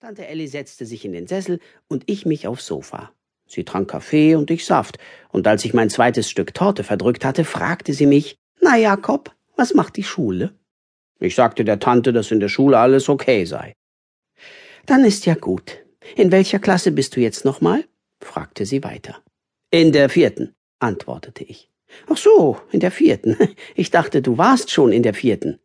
Tante Elli setzte sich in den Sessel und ich mich aufs Sofa. Sie trank Kaffee und ich Saft, und als ich mein zweites Stück Torte verdrückt hatte, fragte sie mich, na Jakob, was macht die Schule? Ich sagte der Tante, dass in der Schule alles okay sei. Dann ist ja gut. In welcher Klasse bist du jetzt nochmal? fragte sie weiter. In der vierten, antwortete ich. Ach so, in der vierten. Ich dachte, du warst schon in der vierten.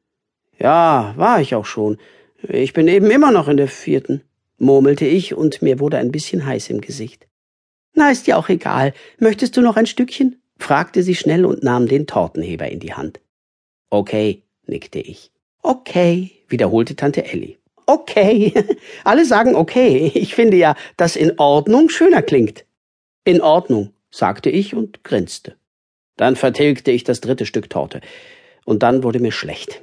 Ja, war ich auch schon. Ich bin eben immer noch in der vierten, murmelte ich, und mir wurde ein bisschen heiß im Gesicht. Na, ist ja auch egal. Möchtest du noch ein Stückchen? fragte sie schnell und nahm den Tortenheber in die Hand. Okay, nickte ich. Okay, wiederholte Tante Elli. Okay. Alle sagen okay. Ich finde ja, dass in Ordnung schöner klingt. In Ordnung, sagte ich und grinste. Dann vertilgte ich das dritte Stück Torte. Und dann wurde mir schlecht.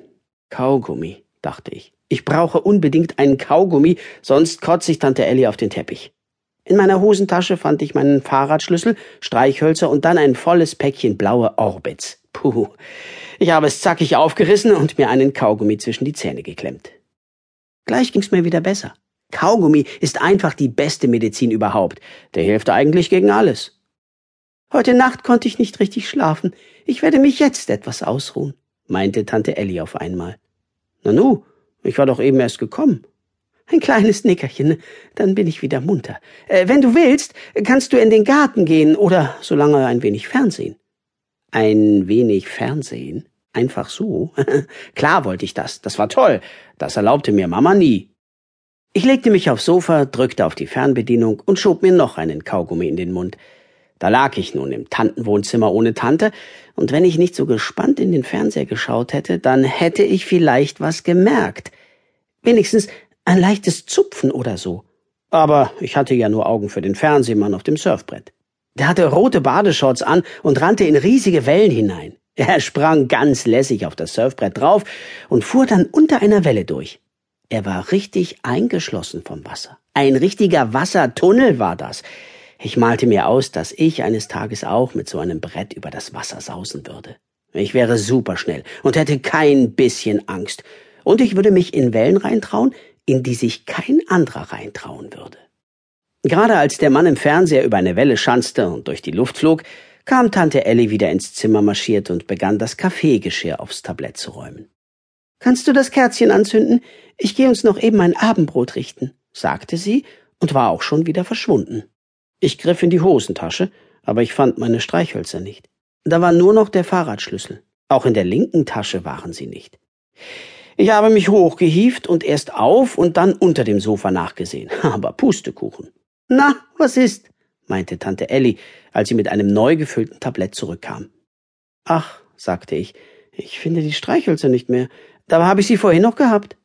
Kaugummi, dachte ich. Ich brauche unbedingt einen Kaugummi, sonst kotze ich Tante Elli auf den Teppich. In meiner Hosentasche fand ich meinen Fahrradschlüssel, Streichhölzer und dann ein volles Päckchen blaue Orbits. Puh. Ich habe es zackig aufgerissen und mir einen Kaugummi zwischen die Zähne geklemmt. Gleich ging's mir wieder besser. Kaugummi ist einfach die beste Medizin überhaupt. Der hilft eigentlich gegen alles. Heute Nacht konnte ich nicht richtig schlafen. Ich werde mich jetzt etwas ausruhen, meinte Tante Elli auf einmal. Nanu, ich war doch eben erst gekommen. Ein kleines Nickerchen, dann bin ich wieder munter. Äh, wenn du willst, kannst du in den Garten gehen oder solange ein wenig Fernsehen. Ein wenig Fernsehen? Einfach so? Klar wollte ich das. Das war toll. Das erlaubte mir Mama nie. Ich legte mich aufs Sofa, drückte auf die Fernbedienung und schob mir noch einen Kaugummi in den Mund. Da lag ich nun im Tantenwohnzimmer ohne Tante, und wenn ich nicht so gespannt in den Fernseher geschaut hätte, dann hätte ich vielleicht was gemerkt. Wenigstens ein leichtes Zupfen oder so. Aber ich hatte ja nur Augen für den Fernsehmann auf dem Surfbrett. Der hatte rote Badeshorts an und rannte in riesige Wellen hinein. Er sprang ganz lässig auf das Surfbrett drauf und fuhr dann unter einer Welle durch. Er war richtig eingeschlossen vom Wasser. Ein richtiger Wassertunnel war das. Ich malte mir aus, dass ich eines Tages auch mit so einem Brett über das Wasser sausen würde. Ich wäre superschnell und hätte kein bisschen Angst. Und ich würde mich in Wellen reintrauen, in die sich kein anderer reintrauen würde. Gerade als der Mann im Fernseher über eine Welle schanzte und durch die Luft flog, kam Tante Elli wieder ins Zimmer marschiert und begann das Kaffeegeschirr aufs Tablett zu räumen. Kannst du das Kerzchen anzünden? Ich gehe uns noch eben ein Abendbrot richten, sagte sie und war auch schon wieder verschwunden. Ich griff in die Hosentasche, aber ich fand meine Streichhölzer nicht. Da war nur noch der Fahrradschlüssel. Auch in der linken Tasche waren sie nicht. Ich habe mich hochgehieft und erst auf und dann unter dem Sofa nachgesehen. Aber Pustekuchen. Na, was ist? meinte Tante Elli, als sie mit einem neu gefüllten Tablett zurückkam. Ach, sagte ich, ich finde die Streichhölzer nicht mehr. Dabei habe ich sie vorhin noch gehabt.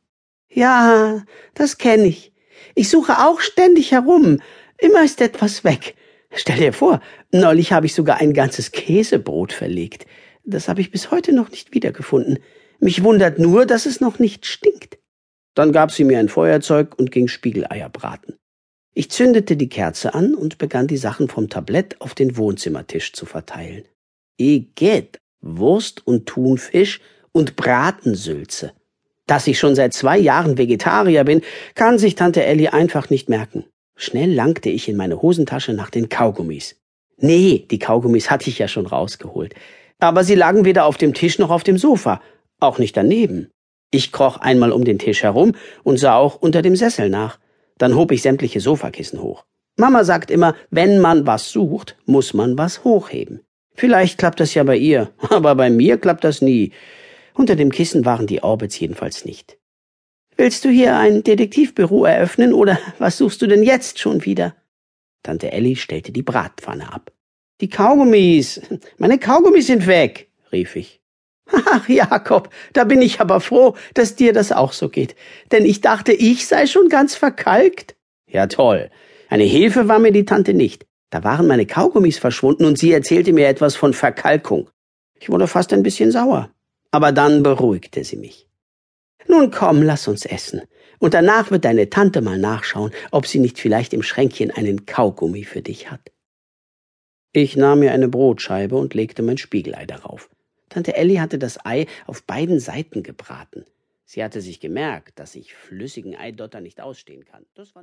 Ja, das kenne ich. Ich suche auch ständig herum. Immer ist etwas weg. Stell dir vor, neulich habe ich sogar ein ganzes Käsebrot verlegt. Das habe ich bis heute noch nicht wiedergefunden. Mich wundert nur, dass es noch nicht stinkt. Dann gab sie mir ein Feuerzeug und ging Spiegeleier braten. Ich zündete die Kerze an und begann die Sachen vom Tablett auf den Wohnzimmertisch zu verteilen. Igitt, Wurst und Thunfisch und Bratensülze. Dass ich schon seit zwei Jahren Vegetarier bin, kann sich Tante Elli einfach nicht merken. Schnell langte ich in meine Hosentasche nach den Kaugummis. Nee, die Kaugummis hatte ich ja schon rausgeholt. Aber sie lagen weder auf dem Tisch noch auf dem Sofa, auch nicht daneben. Ich kroch einmal um den Tisch herum und sah auch unter dem Sessel nach. Dann hob ich sämtliche Sofakissen hoch. Mama sagt immer, wenn man was sucht, muss man was hochheben. Vielleicht klappt das ja bei ihr, aber bei mir klappt das nie. Unter dem Kissen waren die Orbits jedenfalls nicht. Willst du hier ein Detektivbüro eröffnen oder was suchst du denn jetzt schon wieder? Tante Elli stellte die Bratpfanne ab. Die Kaugummis. Meine Kaugummis sind weg, rief ich. Ach, Jakob, da bin ich aber froh, dass dir das auch so geht. Denn ich dachte, ich sei schon ganz verkalkt. Ja, toll. Eine Hilfe war mir die Tante nicht. Da waren meine Kaugummis verschwunden und sie erzählte mir etwas von Verkalkung. Ich wurde fast ein bisschen sauer. Aber dann beruhigte sie mich. Nun komm, lass uns essen. Und danach wird deine Tante mal nachschauen, ob sie nicht vielleicht im Schränkchen einen Kaugummi für dich hat. Ich nahm mir eine Brotscheibe und legte mein Spiegelei darauf. Tante Elli hatte das Ei auf beiden Seiten gebraten. Sie hatte sich gemerkt, dass ich flüssigen Eidotter nicht ausstehen kann. Das